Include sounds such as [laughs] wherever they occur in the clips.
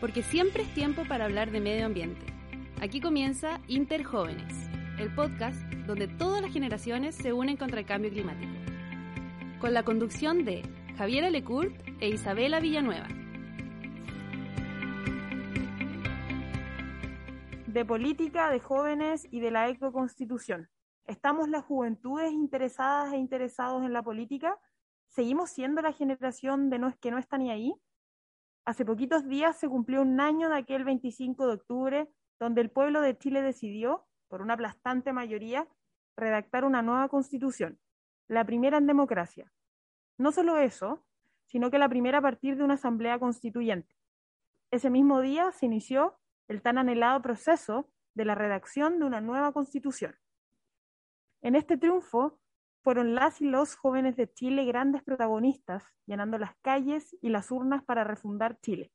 Porque siempre es tiempo para hablar de medio ambiente. Aquí comienza Interjóvenes, el podcast donde todas las generaciones se unen contra el cambio climático. Con la conducción de Javiera Lecourt e Isabela Villanueva. De política, de jóvenes y de la ecoconstitución. ¿Estamos las juventudes interesadas e interesados en la política? ¿Seguimos siendo la generación de no, que no está ni ahí? Hace poquitos días se cumplió un año de aquel 25 de octubre donde el pueblo de Chile decidió, por una aplastante mayoría, redactar una nueva constitución, la primera en democracia. No solo eso, sino que la primera a partir de una asamblea constituyente. Ese mismo día se inició el tan anhelado proceso de la redacción de una nueva constitución. En este triunfo fueron las y los jóvenes de Chile grandes protagonistas, llenando las calles y las urnas para refundar Chile.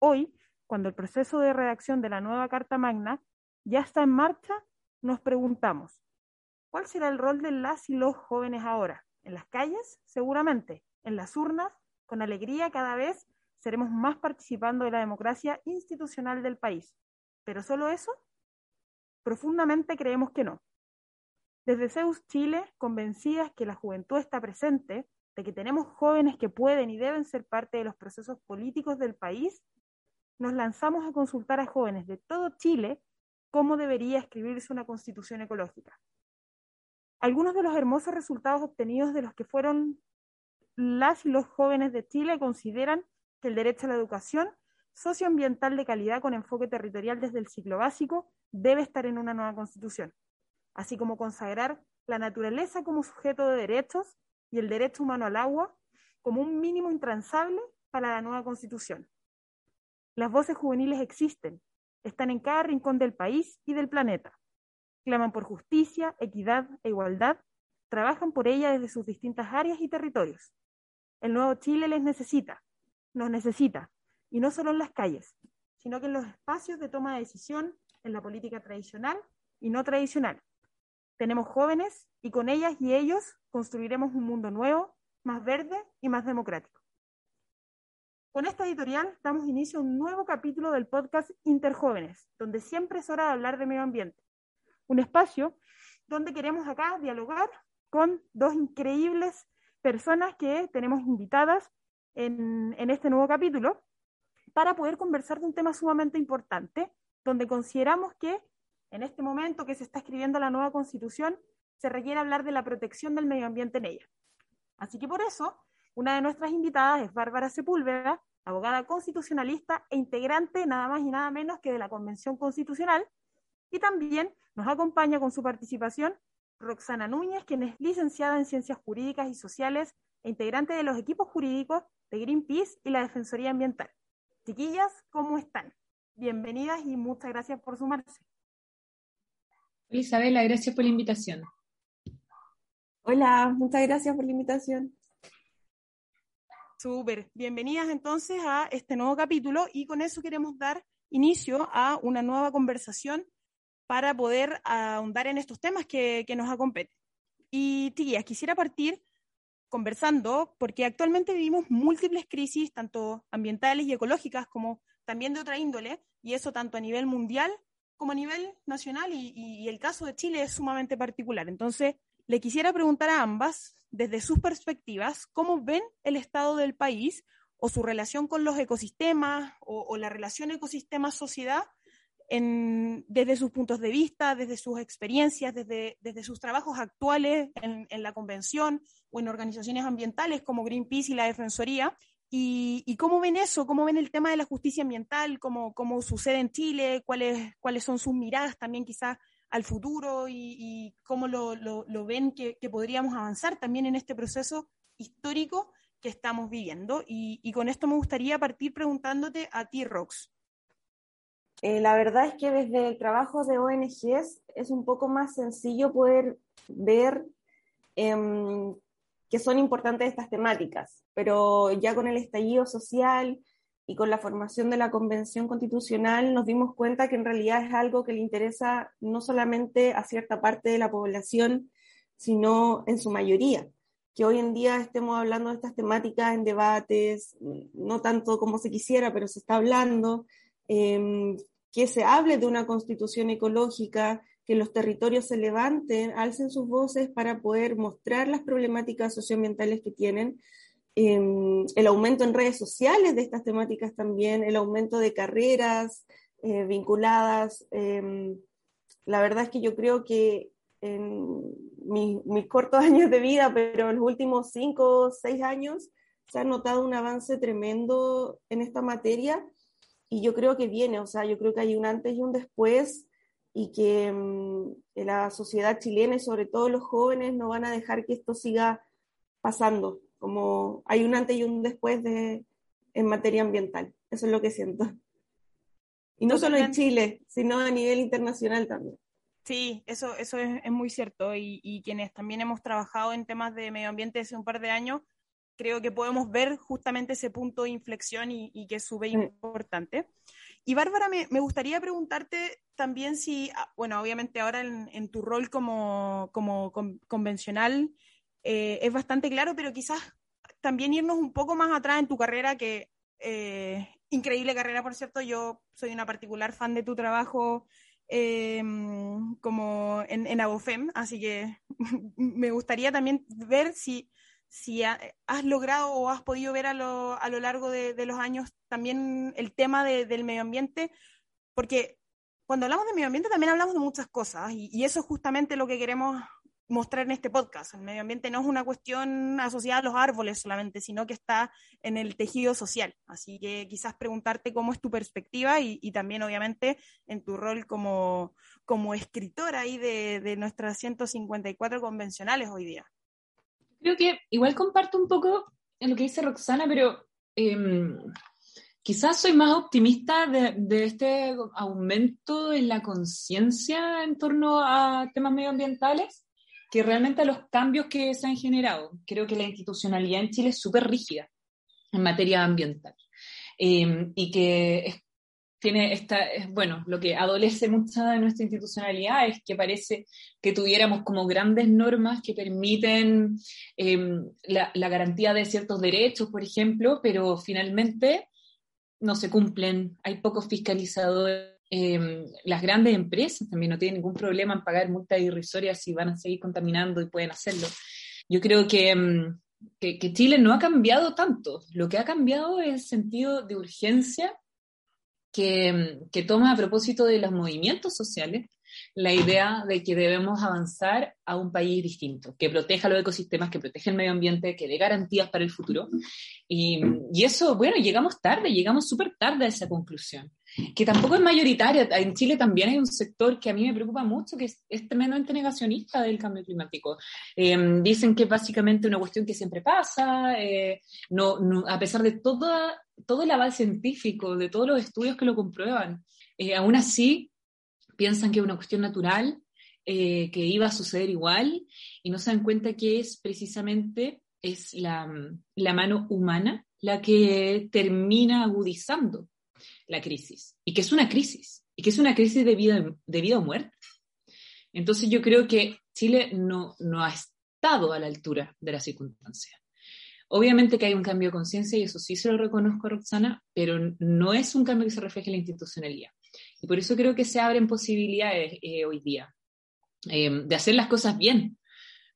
Hoy, cuando el proceso de redacción de la nueva Carta Magna ya está en marcha, nos preguntamos, ¿cuál será el rol de las y los jóvenes ahora? ¿En las calles? Seguramente. ¿En las urnas? Con alegría cada vez seremos más participando de la democracia institucional del país. ¿Pero solo eso? Profundamente creemos que no. Desde Zeus Chile, convencidas que la juventud está presente, de que tenemos jóvenes que pueden y deben ser parte de los procesos políticos del país, nos lanzamos a consultar a jóvenes de todo Chile cómo debería escribirse una constitución ecológica. Algunos de los hermosos resultados obtenidos de los que fueron las y los jóvenes de Chile consideran que el derecho a la educación socioambiental de calidad con enfoque territorial desde el ciclo básico debe estar en una nueva constitución así como consagrar la naturaleza como sujeto de derechos y el derecho humano al agua como un mínimo intransable para la nueva constitución. Las voces juveniles existen, están en cada rincón del país y del planeta. Claman por justicia, equidad e igualdad, trabajan por ella desde sus distintas áreas y territorios. El nuevo Chile les necesita, nos necesita, y no solo en las calles, sino que en los espacios de toma de decisión, en la política tradicional y no tradicional. Tenemos jóvenes y con ellas y ellos construiremos un mundo nuevo, más verde y más democrático. Con esta editorial damos inicio a un nuevo capítulo del podcast Interjóvenes, donde siempre es hora de hablar de medio ambiente. Un espacio donde queremos acá dialogar con dos increíbles personas que tenemos invitadas en, en este nuevo capítulo para poder conversar de un tema sumamente importante, donde consideramos que en este momento que se está escribiendo la nueva constitución, se requiere hablar de la protección del medio ambiente en ella. Así que por eso, una de nuestras invitadas es Bárbara Sepúlveda, abogada constitucionalista e integrante nada más y nada menos que de la Convención Constitucional, y también nos acompaña con su participación Roxana Núñez, quien es licenciada en Ciencias Jurídicas y Sociales e integrante de los equipos jurídicos de Greenpeace y la Defensoría Ambiental. Chiquillas, ¿cómo están? Bienvenidas y muchas gracias por sumarse. Isabela, gracias por la invitación. Hola, muchas gracias por la invitación. Súper, bienvenidas entonces a este nuevo capítulo y con eso queremos dar inicio a una nueva conversación para poder ahondar en estos temas que, que nos acompeten. Y Tías, quisiera partir conversando porque actualmente vivimos múltiples crisis, tanto ambientales y ecológicas como también de otra índole, y eso tanto a nivel mundial como a nivel nacional y, el caso de Chile es sumamente particular. Entonces, le quisiera preguntar a ambas, desde sus perspectivas, cómo ven el estado del país o su relación con los ecosistemas o, la relación ecosistema-sociedad desde sus puntos de vista, desde sus experiencias, desde, sus trabajos actuales en, en, la convención o en organizaciones ambientales como Greenpeace y la Defensoría, ¿Y, cómo ven eso? ¿Cómo ven el tema de la justicia ambiental? ¿Cómo, cómo sucede en Chile? ¿Cuáles, ¿Cuáles son sus miradas también quizás al futuro? ¿Y, cómo lo, lo, ven que, que, podríamos avanzar también en este proceso histórico que estamos viviendo. Y, con esto me gustaría partir preguntándote a ti, Rox. Eh, la verdad es que desde el trabajo de ONGs es un poco más sencillo poder ver eh, que son importantes estas temáticas, pero ya con el estallido social y con la formación de la Convención Constitucional nos dimos cuenta que en realidad es algo que le interesa no solamente a cierta parte de la población, sino en su mayoría. Que hoy en día estemos hablando de estas temáticas en debates, no tanto como se quisiera, pero se está hablando, eh, que se hable de una constitución ecológica, que los territorios se levanten, alcen sus voces para poder mostrar las problemáticas socioambientales que tienen, eh, el aumento en redes sociales de estas temáticas también, el aumento de carreras eh, vinculadas. Eh, la verdad es que yo creo que en mis, mis, cortos [laughs] años de vida, pero en los últimos cinco o seis años, se ha notado un avance tremendo en esta materia y yo creo que viene, o sea, yo creo que hay un antes y un después y que um, la sociedad chilena y sobre todo los jóvenes no van a dejar que esto siga pasando, como hay un antes y un después de, en materia ambiental, eso es lo que siento. Y no solo en Chile, sino a nivel internacional también. Sí, eso, eso es, es muy cierto y, y, quienes también hemos trabajado en temas de medio ambiente hace un par de años, creo que podemos ver justamente ese punto de inflexión y, y que es súper importante. Y Bárbara, me, gustaría preguntarte también si, ah, bueno, obviamente ahora en, tu rol como, como con, convencional eh, es bastante claro, pero quizás también irnos un poco más atrás en tu carrera, que eh, increíble carrera, por cierto, yo soy una particular fan de tu trabajo eh, como en, en Abofem, así que [laughs] me gustaría también ver si si has logrado o has podido ver a lo, a lo largo de, de, los años también el tema de, del medio ambiente, porque cuando hablamos de medio ambiente también hablamos de muchas cosas y, y, eso es justamente lo que queremos mostrar en este podcast. El medio ambiente no es una cuestión asociada a los árboles solamente, sino que está en el tejido social. Así que quizás preguntarte cómo es tu perspectiva y, y también obviamente en tu rol como, como escritora ahí de, de nuestras 154 convencionales hoy día creo que igual comparto un poco en lo que dice Roxana, pero eh, quizás soy más optimista de, de este aumento en la conciencia en torno a temas medioambientales que realmente a los cambios que se han generado. Creo que la institucionalidad en Chile es súper rígida en materia ambiental eh, y que es tiene esta, bueno, lo que adolece mucha de nuestra institucionalidad es que parece que tuviéramos como grandes normas que permiten eh, la, garantía de ciertos derechos, por ejemplo, pero finalmente no se cumplen, hay pocos fiscalizadores. Eh, las grandes empresas también no tienen ningún problema en pagar multas irrisorias si van a seguir contaminando y pueden hacerlo. Yo creo mm, que, que Chile no ha cambiado tanto, lo que ha cambiado es el sentido de urgencia que, toma a propósito de los movimientos sociales la idea de que debemos avanzar a un país distinto, que proteja los ecosistemas, que proteja el medio ambiente, que dé garantías para el futuro. Y, y eso, bueno, llegamos tarde, llegamos súper tarde a esa conclusión, que tampoco es mayoritaria. En Chile también hay un sector que a mí me preocupa mucho, que es, es tremendamente negacionista del cambio climático. Eh, dicen que es básicamente una cuestión que siempre pasa, eh, no, no, a pesar de toda, todo el avance científico, de todos los estudios que lo comprueban. Eh, aún así, piensan que es una cuestión natural, eh, que iba a suceder igual, y no se dan cuenta que es precisamente es la, la mano humana la que termina agudizando la crisis, y que es una crisis, y que es una crisis de vida, de vida o muerte. Entonces yo creo que Chile no, no ha estado a la altura de la circunstancia. Obviamente que hay un cambio de conciencia y eso sí se lo reconozco Roxana, pero no es un cambio que se refleje en la institucionalidad. Y por eso creo que se abren posibilidades eh, hoy día eh, de hacer las cosas bien.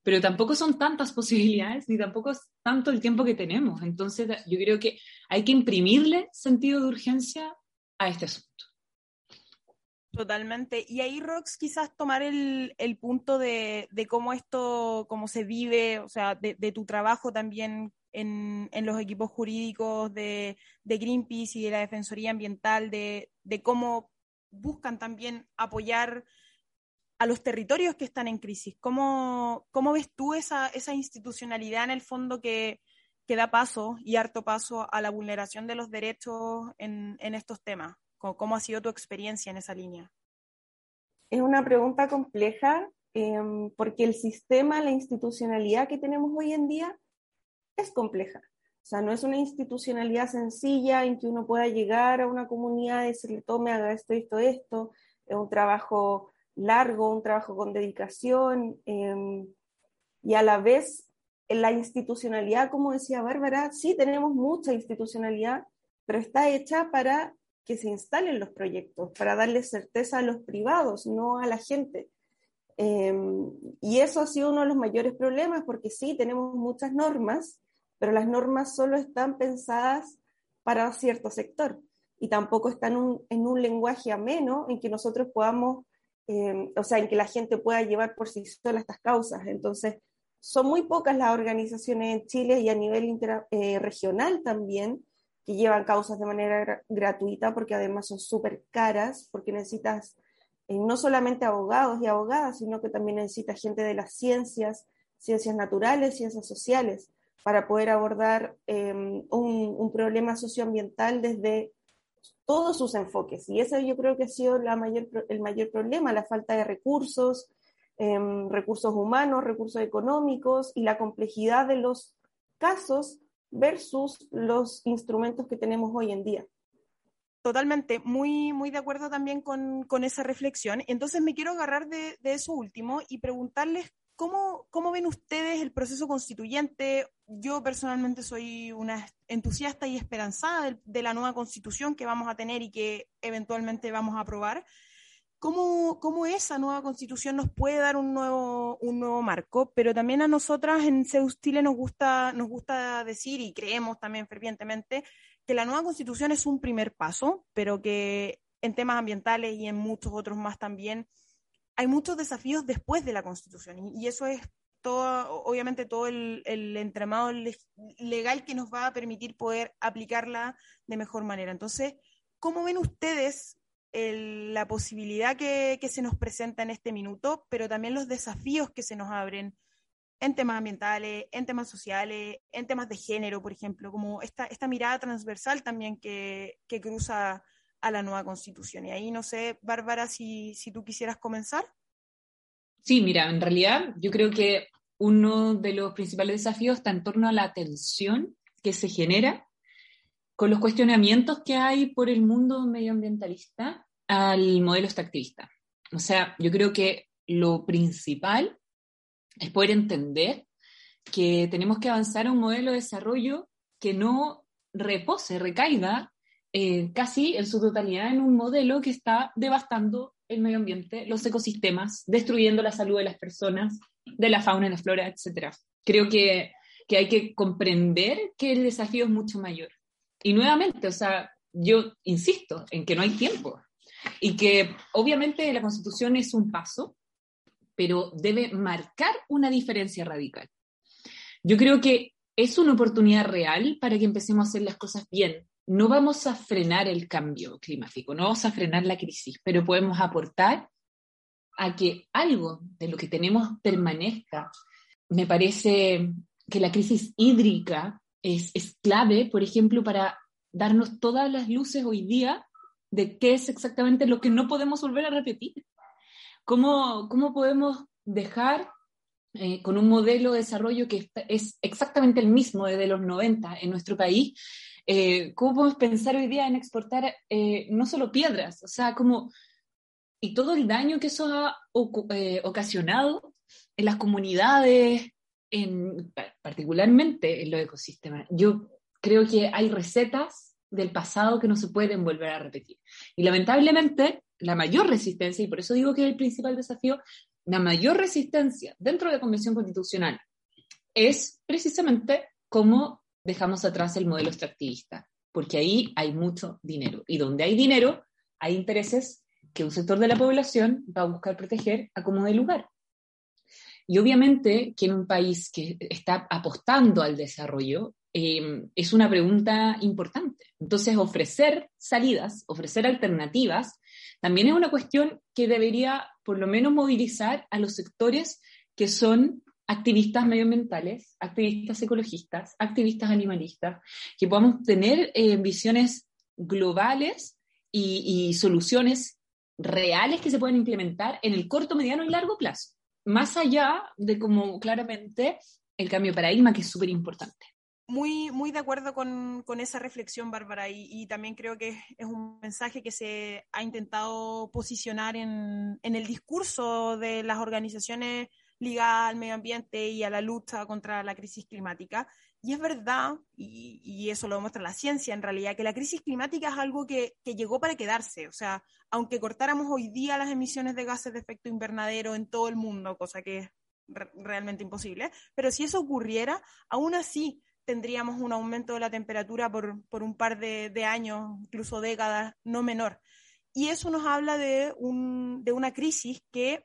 Pero tampoco son tantas posibilidades, ni tampoco es tanto el tiempo que tenemos. Entonces, yo creo que hay que imprimirle sentido de urgencia a este asunto. Totalmente. Y ahí, Rox, quizás tomar el, el punto de, de, cómo esto, cómo se vive, o sea, de, tu trabajo también en, en, los equipos jurídicos de, de, Greenpeace y de la Defensoría Ambiental, de, de, cómo buscan también apoyar a los territorios que están en crisis. ¿Cómo, cómo ves tú esa, esa institucionalidad en el fondo que, da paso y harto paso a la vulneración de los derechos en, estos temas? ¿Cómo, ha sido tu experiencia en esa línea? Es una pregunta compleja em, porque el sistema, la institucionalidad que tenemos hoy en día es compleja. O sea, no es una institucionalidad sencilla en que uno pueda llegar a una comunidad y decirle, tome, haga esto, esto, esto. Es un trabajo largo, un trabajo con dedicación em, y a la vez en la institucionalidad, como decía Bárbara, sí tenemos mucha institucionalidad, pero está hecha para que se instalen los proyectos, para darle certeza a los privados, no a la gente. Em, y eso ha sido uno de los mayores problemas, porque sí, tenemos muchas normas, pero las normas solo están pensadas para cierto sector y tampoco están en un lenguaje ameno en que nosotros podamos, eh, o sea, en que la gente pueda llevar por sí sola estas causas. Entonces, son muy pocas las organizaciones en Chile y a nivel eh, regional también que llevan causas de manera gratuita, porque además son súper caras, porque necesitas eh, no solamente abogados y abogadas, sino que también necesitas gente de las ciencias, ciencias naturales, ciencias sociales para poder abordar em, un, problema socioambiental desde todos sus enfoques. Y ese yo creo que ha sido la mayor, el mayor problema, la falta de recursos, em, recursos humanos, recursos económicos y la complejidad de los casos versus los instrumentos que tenemos hoy en día. Totalmente, muy, muy de acuerdo también con, esa reflexión. Entonces me quiero agarrar de, de, eso último y preguntarles ¿Cómo, ¿Cómo, ven ustedes el proceso constituyente? Yo personalmente soy una entusiasta y esperanzada de, la nueva constitución que vamos a tener y que eventualmente vamos a aprobar. ¿Cómo, ¿Cómo, esa nueva constitución nos puede dar un nuevo, un nuevo marco? Pero también a nosotras en Zeus Chile nos gusta, nos gusta decir y creemos también fervientemente que la nueva constitución es un primer paso, pero que en temas ambientales y en muchos otros más también hay muchos desafíos después de la Constitución y, eso es todo, obviamente todo el entramado legal que nos va a permitir poder aplicarla de mejor manera. Entonces, ¿cómo ven ustedes la posibilidad que, que, se nos presenta en este minuto, pero también los desafíos que se nos abren en temas ambientales, en temas sociales, en temas de género, por ejemplo, como esta, esta mirada transversal también que, que cruza a la nueva constitución. Y ahí no sé, Bárbara, si, si tú quisieras comenzar. Sí, mira, en realidad yo creo que uno de los principales desafíos está en torno a la tensión que se genera con los cuestionamientos que hay por el mundo medioambientalista al modelo extractivista. O sea, yo creo que lo principal es poder entender que tenemos que avanzar a un modelo de desarrollo que no repose, recaiga eh, casi en su totalidad en un modelo que está devastando el medio ambiente, los ecosistemas, destruyendo la salud de las personas, de la fauna la flora, etc. Creo que, que hay que comprender que el desafío es mucho mayor. Y nuevamente, o sea, yo insisto en que no hay tiempo y que obviamente la constitución es un paso, pero debe marcar una diferencia radical. Yo creo que es una oportunidad real para que empecemos a hacer las cosas bien, no vamos a frenar el cambio climático, no vamos a frenar la crisis, pero podemos aportar a que algo de lo que tenemos permanezca. Me parece que la crisis hídrica es, clave, por ejemplo, para darnos todas las luces hoy día de qué es exactamente lo que no podemos volver a repetir. ¿Cómo, cómo podemos dejar eh, con un modelo de desarrollo que es exactamente el mismo desde los 90 en nuestro país, eh, ¿cómo podemos pensar hoy día en exportar eh, no solo piedras? O sea, como, y todo el daño que eso ha ocasionado en las comunidades, en, particularmente en los ecosistemas. Yo creo que hay recetas del pasado que no se pueden volver a repetir. Y lamentablemente, la mayor resistencia, y por eso digo que es el principal desafío, la mayor resistencia dentro de la Convención Constitucional es precisamente cómo dejamos atrás el modelo extractivista, porque ahí hay mucho dinero. Y donde hay dinero, hay intereses que un sector de la población va a buscar proteger a como de lugar. Y obviamente que en un país que está apostando al desarrollo, em, es una pregunta importante. Entonces, ofrecer salidas, ofrecer alternativas, también es una cuestión que debería por lo menos movilizar a los sectores que son activistas medioambientales, activistas ecologistas, activistas animalistas, que podamos tener eh, visiones globales y, y, soluciones reales que se pueden implementar en el corto, mediano y largo plazo, más allá de como claramente el cambio de paradigma, que es súper importante. Muy, muy de acuerdo con, con esa reflexión, Bárbara, y, y, también creo que es un mensaje que se ha intentado posicionar en, en el discurso de las organizaciones ligadas al medio ambiente y a la lucha contra la crisis climática. Y es verdad, y, eso lo demuestra la ciencia en realidad, que la crisis climática es algo que, llegó para quedarse. O sea, aunque cortáramos hoy día las emisiones de gases de efecto invernadero en todo el mundo, cosa que es re realmente imposible, pero si eso ocurriera, aún así tendríamos un aumento de la temperatura por, por un par de, de, años, incluso décadas, no menor. Y eso nos habla de, un, de una crisis que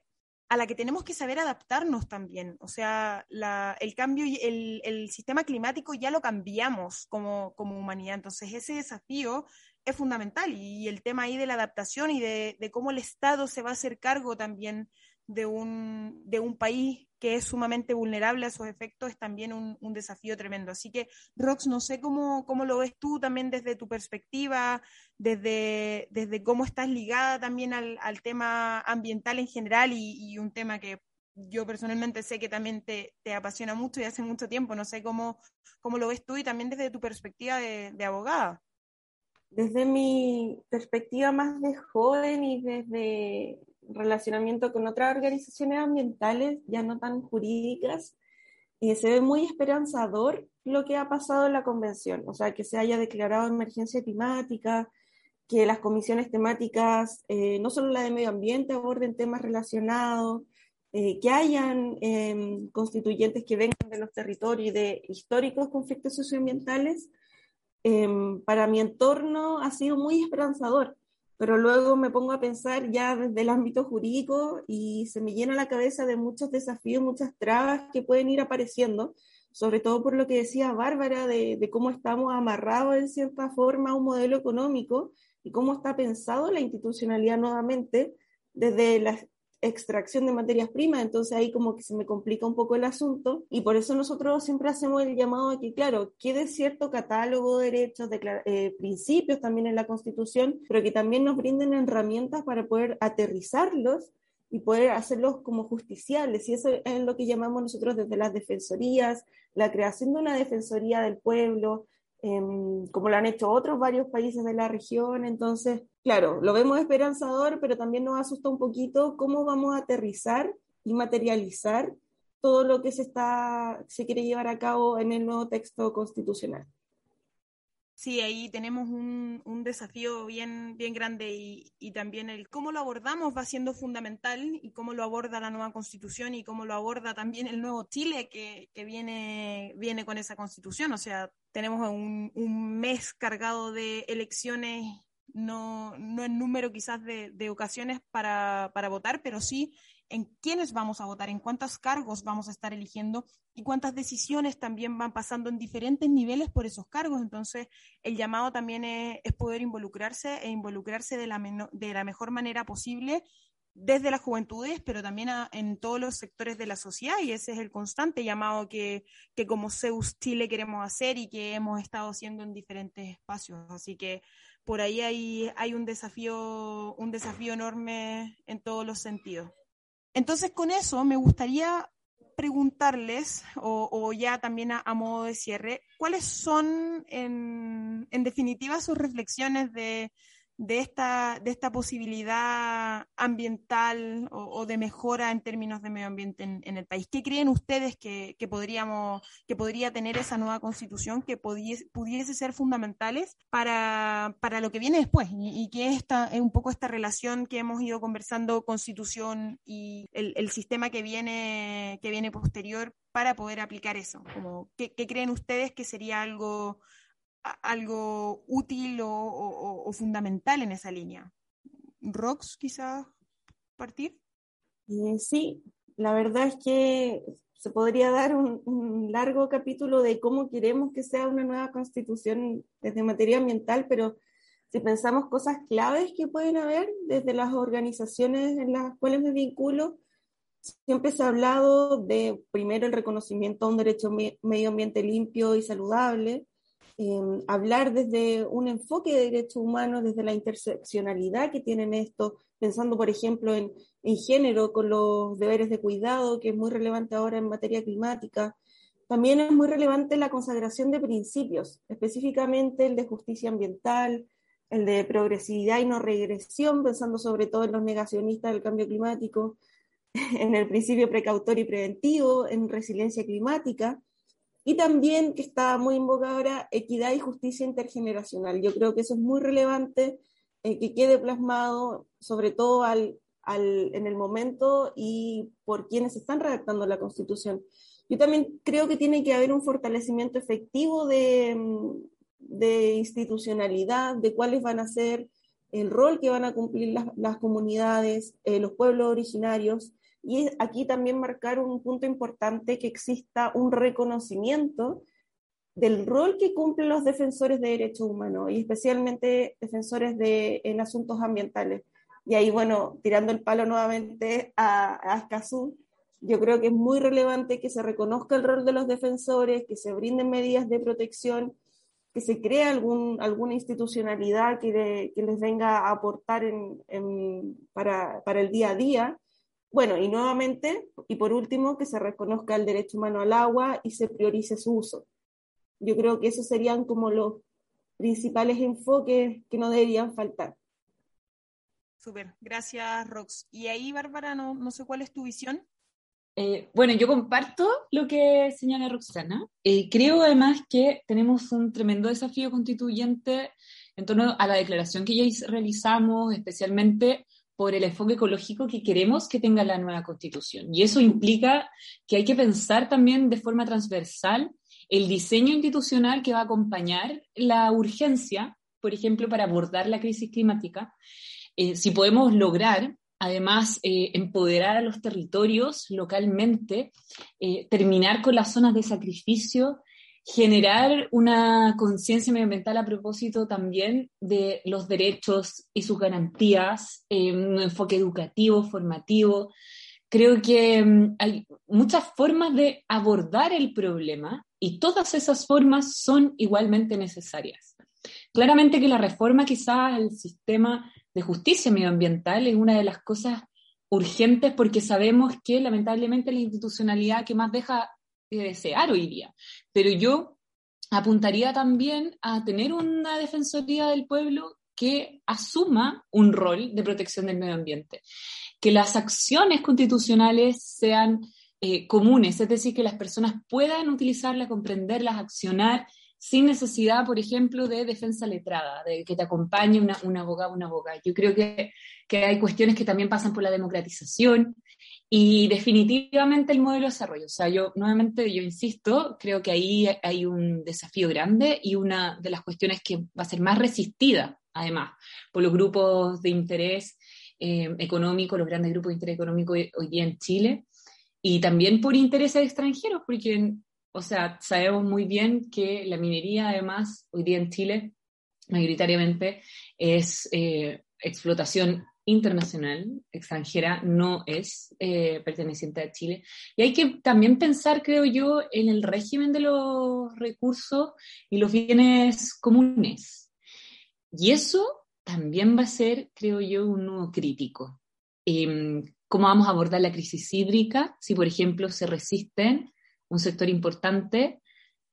a la que tenemos que saber adaptarnos también. O sea, la, el cambio, el, el, sistema climático ya lo cambiamos como, como, humanidad. Entonces, ese desafío es fundamental. Y el tema ahí de la adaptación y de, de cómo el Estado se va a hacer cargo también de un, de un país que es sumamente vulnerable a esos efectos es también un, un, desafío tremendo. Así que, Rox, no sé cómo, cómo lo ves tú también desde tu perspectiva, desde, desde cómo estás ligada también al, al tema ambiental en general y, y, un tema que yo personalmente sé que también te, te, apasiona mucho y hace mucho tiempo. No sé cómo, cómo lo ves tú y también desde tu perspectiva de, de abogada. Desde mi perspectiva más de joven y desde relacionamiento con otras organizaciones ambientales, ya no tan jurídicas, eh, se ve muy esperanzador lo que ha pasado en la convención, o sea, que se haya declarado emergencia climática, que las comisiones temáticas, eh, no solo la de medio ambiente, aborden temas relacionados, eh, que hayan em, constituyentes que vengan de los territorios y de históricos conflictos socioambientales, em, para mi entorno ha sido muy esperanzador pero luego me pongo a pensar ya desde el ámbito jurídico y se me llena la cabeza de muchos desafíos, muchas trabas que pueden ir apareciendo, sobre todo por lo que decía Bárbara, de, cómo estamos amarrados en cierta forma a un modelo económico y cómo está pensado la institucionalidad nuevamente desde las extracción de materias primas, entonces ahí como que se me complica un poco el asunto y por eso nosotros siempre hacemos el llamado a que, claro, quede cierto catálogo de derechos, de eh, principios también en la Constitución, pero que también nos brinden herramientas para poder aterrizarlos y poder hacerlos como justiciables. Y eso es lo que llamamos nosotros desde las defensorías, la creación de una defensoría del pueblo, eh, como lo han hecho otros varios países de la región. Entonces, claro, lo vemos esperanzador, pero también nos asusta un poquito cómo vamos a aterrizar y materializar todo lo que se, está, se quiere llevar a cabo en el nuevo texto constitucional. Sí, ahí tenemos un, un desafío bien, bien grande y, y, también el cómo lo abordamos va siendo fundamental y cómo lo aborda la nueva constitución y cómo lo aborda también el nuevo Chile que, que viene, viene con esa constitución. O sea, tenemos un, un mes cargado de elecciones, no, no en número quizás de, de ocasiones para, para votar, pero sí en quiénes vamos a votar, en cuántos cargos vamos a estar eligiendo y cuántas decisiones también van pasando en diferentes niveles por esos cargos. Entonces, el llamado también es, es poder involucrarse e involucrarse de la, de la mejor manera posible desde las juventudes, pero también en todos los sectores de la sociedad, y ese es el constante llamado que, que como Zeus Chile queremos hacer y que hemos estado haciendo en diferentes espacios. Así que por ahí hay, hay un desafío, un desafío enorme en todos los sentidos. Entonces, con eso me gustaría preguntarles, o, ya también a, modo de cierre, ¿cuáles son, en definitiva, sus reflexiones de, de, esta, de esta posibilidad ambiental o, de mejora en términos de medio ambiente en, el país? ¿Qué creen ustedes que, que, podríamos, que podría tener esa nueva constitución que pudiese, pudiese ser fundamentales para, para lo que viene después? Y, y que esta es un poco esta relación que hemos ido conversando, constitución y el, el sistema que viene, que viene posterior para poder aplicar eso. Como, ¿qué, ¿Qué creen ustedes que sería algo algo útil o, o, o, fundamental en esa línea. Rox, quizás partir. Eh, sí, la verdad es que se podría dar un, un, largo capítulo de cómo queremos que sea una nueva constitución desde materia ambiental, pero si pensamos cosas claves que pueden haber desde las organizaciones en las cuales me vinculo, siempre se ha hablado de, primero, el reconocimiento a un derecho medio ambiente limpio y saludable, em, hablar desde un enfoque de derechos humanos, desde la interseccionalidad que tienen esto, pensando, por ejemplo, en, en género, con los deberes de cuidado, que es muy relevante ahora en materia climática. También es muy relevante la consagración de principios, específicamente el de justicia ambiental, el de progresividad y no regresión, pensando sobre todo en los negacionistas del cambio climático, [laughs] en el principio precautorio y preventivo, en resiliencia climática, y también que está muy invocada ahora equidad y justicia intergeneracional. Yo creo que eso es muy relevante eh, que quede plasmado, sobre todo al, al, en el momento y por quienes están redactando la Constitución. Yo también creo que tiene que haber un fortalecimiento efectivo de, de institucionalidad, de cuáles van a ser el rol que van a cumplir las, las comunidades, eh, los pueblos originarios, y aquí también marcar un punto importante que exista un reconocimiento del rol que cumplen los defensores de derechos humanos y especialmente defensores de, en asuntos ambientales. Y ahí, bueno, tirando el palo nuevamente a, a Escazú, yo creo que es muy relevante que se reconozca el rol de los defensores, que se brinden medidas de protección que se cree algún, alguna institucionalidad que, que, les venga a aportar en, en, para, para, el día a día. Bueno, y nuevamente, y por último, que se reconozca el derecho humano al agua y se priorice su uso. Yo creo que esos serían como los principales enfoques que no deberían faltar. Súper, gracias Rox. Y ahí, Bárbara, no, no sé cuál es tu visión. Eh, bueno, yo comparto lo que señala Roxana. Eh, creo además que tenemos un tremendo desafío constituyente en torno a la declaración que ya realizamos, especialmente por el enfoque ecológico que queremos que tenga la nueva constitución. Y eso implica que hay que pensar también de forma transversal el diseño institucional que va a acompañar la urgencia, por ejemplo, para abordar la crisis climática. Eh, si podemos lograr además eh, empoderar a los territorios localmente, eh, terminar con las zonas de sacrificio, generar una conciencia medioambiental a propósito también de los derechos y sus garantías, eh, un enfoque educativo, formativo. Creo que mm, hay muchas formas de abordar el problema y todas esas formas son igualmente necesarias. Claramente que la reforma quizás al sistema de justicia medioambiental es una de las cosas urgentes porque sabemos que lamentablemente la institucionalidad que más deja de desear hoy día. Pero yo apuntaría también a tener una defensoría del pueblo que asuma un rol de protección del medio ambiente, que las acciones constitucionales sean eh, comunes, es decir, que las personas puedan utilizarlas, comprenderlas, accionar sin necesidad, por ejemplo, de defensa letrada, de que te acompañe una, una abogada una abogada. Yo creo que, que, hay cuestiones que también pasan por la democratización y definitivamente el modelo de desarrollo. O sea, yo nuevamente, yo insisto, creo que ahí hay un desafío grande y una de las cuestiones que va a ser más resistida, además, por los grupos de interés eh, económico, los grandes grupos de interés económico hoy día en Chile, y también por intereses extranjeros, porque o sea, sabemos muy bien que la minería, además, hoy día en Chile, mayoritariamente es eh, explotación internacional, extranjera, no es eh, perteneciente a Chile. Y hay que también pensar, creo yo, en el régimen de los recursos y los bienes comunes. Y eso también va a ser, creo yo, un nudo crítico. Eh, ¿Cómo vamos a abordar la crisis hídrica? Si, por ejemplo, se resisten un sector importante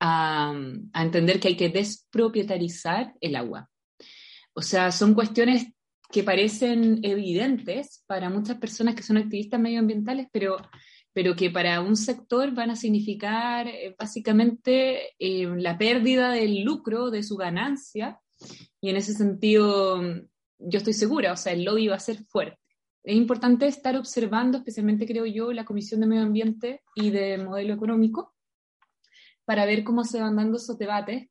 a, a, entender que hay que despropietarizar el agua. O sea, son cuestiones que parecen evidentes para muchas personas que son activistas medioambientales, pero, pero que para un sector van a significar eh, básicamente eh, la pérdida del lucro, de su ganancia, y en ese sentido yo estoy segura, o sea, el lobby va a ser fuerte. Es importante estar observando, especialmente creo yo, la Comisión de Medio Ambiente y de Modelo Económico, para ver cómo se van dando esos debates,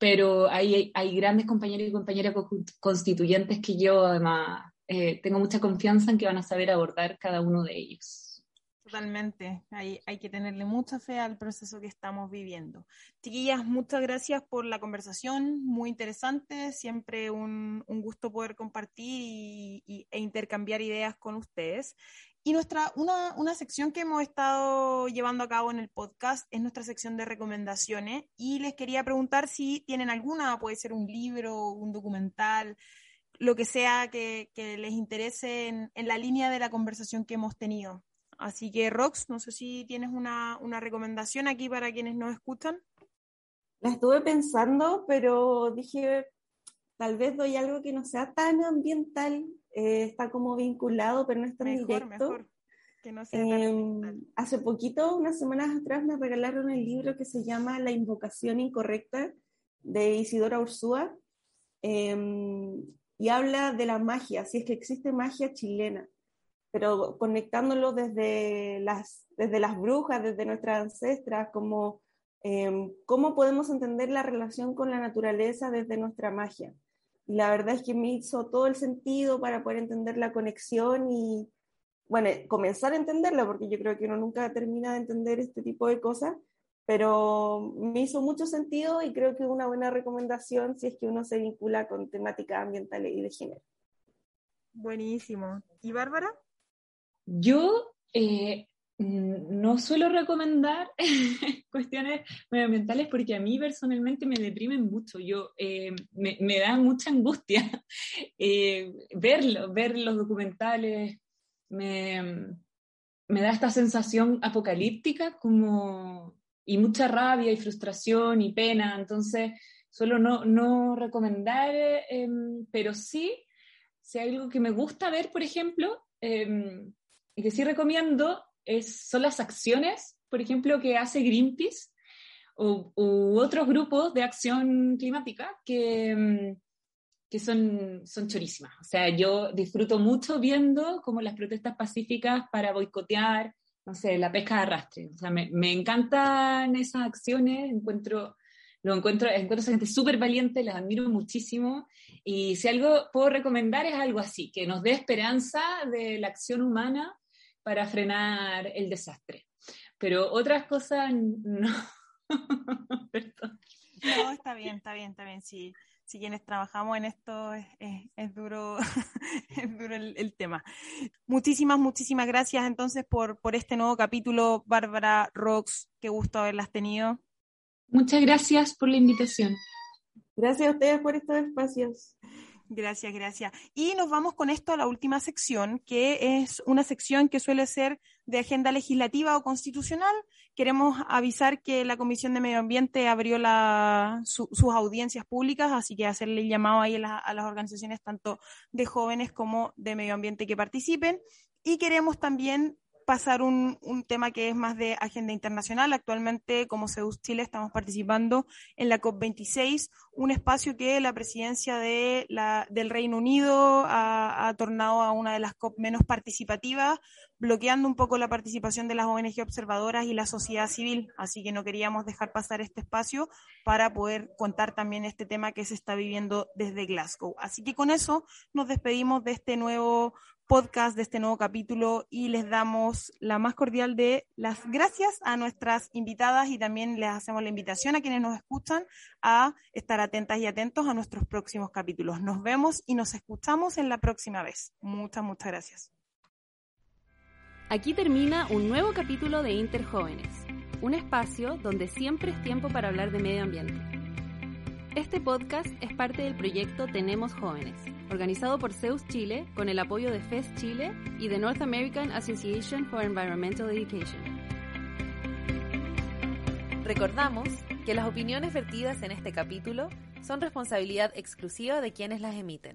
pero hay, hay grandes compañeros y compañeras constituyentes que yo además eh, tengo mucha confianza en que van a saber abordar cada uno de ellos. Totalmente, hay, hay, que tenerle mucha fe al proceso que estamos viviendo. Chiquillas, muchas gracias por la conversación, muy interesante, siempre un, un gusto poder compartir y, y, e intercambiar ideas con ustedes. Y nuestra, una, una, sección que hemos estado llevando a cabo en el podcast es nuestra sección de recomendaciones. Y les quería preguntar si tienen alguna, puede ser un libro, un documental, lo que sea que, les interese en, en, la línea de la conversación que hemos tenido. Así que, Rox, no sé si tienes una, una recomendación aquí para quienes nos escuchan. La estuve pensando, pero dije, tal vez doy algo que no sea tan ambiental, eh, está como vinculado, pero no es tan mejor, directo. Mejor. Que no sea eh, hace poquito, unas semanas atrás, me regalaron el libro que se llama La invocación incorrecta de Isidora Ursúa eh, y habla de la magia, si es que existe magia chilena, pero conectándolo desde las, desde las brujas, desde nuestras ancestras, como eh, cómo podemos entender la relación con la naturaleza desde nuestra magia. Y la verdad es que me hizo todo el sentido para poder entender la conexión y, bueno, comenzar a entenderla, porque yo creo que uno nunca termina de entender este tipo de cosas, pero me hizo mucho sentido y creo que es una buena recomendación si es que uno se vincula con temáticas ambientales y de género. Buenísimo. ¿Y Bárbara? Yo eh, no suelo recomendar [laughs] cuestiones medioambientales porque a mí personalmente me deprimen mucho. Yo eh, me, da mucha angustia [laughs] eh, verlo, ver los documentales. Me, me, da esta sensación apocalíptica como y mucha rabia y frustración y pena. Entonces suelo no, no recomendar, eh, pero sí, si hay algo que me gusta ver, por ejemplo, y que sí recomiendo es, son las acciones, por ejemplo, que hace Greenpeace u, otros grupos de acción climática que, que son, son chorísimas. O sea, yo disfruto mucho viendo como las protestas pacíficas para boicotear, no sé, la pesca de arrastre. O sea, me, me encantan esas acciones, encuentro, lo encuentro, encuentro a gente súper valiente, las admiro muchísimo. Y si algo puedo recomendar es algo así, que nos dé esperanza de la acción humana para frenar el desastre. Pero otras cosas no. [laughs] no, está bien, está bien, está bien. Si, si quienes trabajamos en esto es, es, es duro, [laughs] es duro el, el, tema. Muchísimas, muchísimas gracias entonces por, por este nuevo capítulo, Bárbara Rox. Qué gusto haberlas tenido. Muchas gracias por la invitación. Gracias a ustedes por estos espacios. Gracias, gracias. Y nos vamos con esto a la última sección, que es una sección que suele ser de agenda legislativa o constitucional. Queremos avisar que la Comisión de Medio Ambiente abrió la, su, sus audiencias públicas, así que hacerle el llamado ahí a, a las organizaciones tanto de jóvenes como de medio ambiente que participen. Y queremos también pasar un, un, tema que es más de agenda internacional. Actualmente, como CEUS Chile, estamos participando en la COP26, un espacio que la presidencia de la, del Reino Unido ha, ha, tornado a una de las COP menos participativas, bloqueando un poco la participación de las ONG observadoras y la sociedad civil. Así que no queríamos dejar pasar este espacio para poder contar también este tema que se está viviendo desde Glasgow. Así que con eso nos despedimos de este nuevo podcast de este nuevo capítulo y les damos la más cordial de las gracias a nuestras invitadas y también les hacemos la invitación a quienes nos escuchan a estar atentas y atentos a nuestros próximos capítulos. Nos vemos y nos escuchamos en la próxima vez. Muchas, muchas gracias. Aquí termina un nuevo capítulo de Interjóvenes, un espacio donde siempre es tiempo para hablar de medio ambiente. Este podcast es parte del proyecto Tenemos Jóvenes, organizado por Zeus Chile con el apoyo de FES Chile y de North American Association for Environmental Education. Recordamos que las opiniones vertidas en este capítulo son responsabilidad exclusiva de quienes las emiten.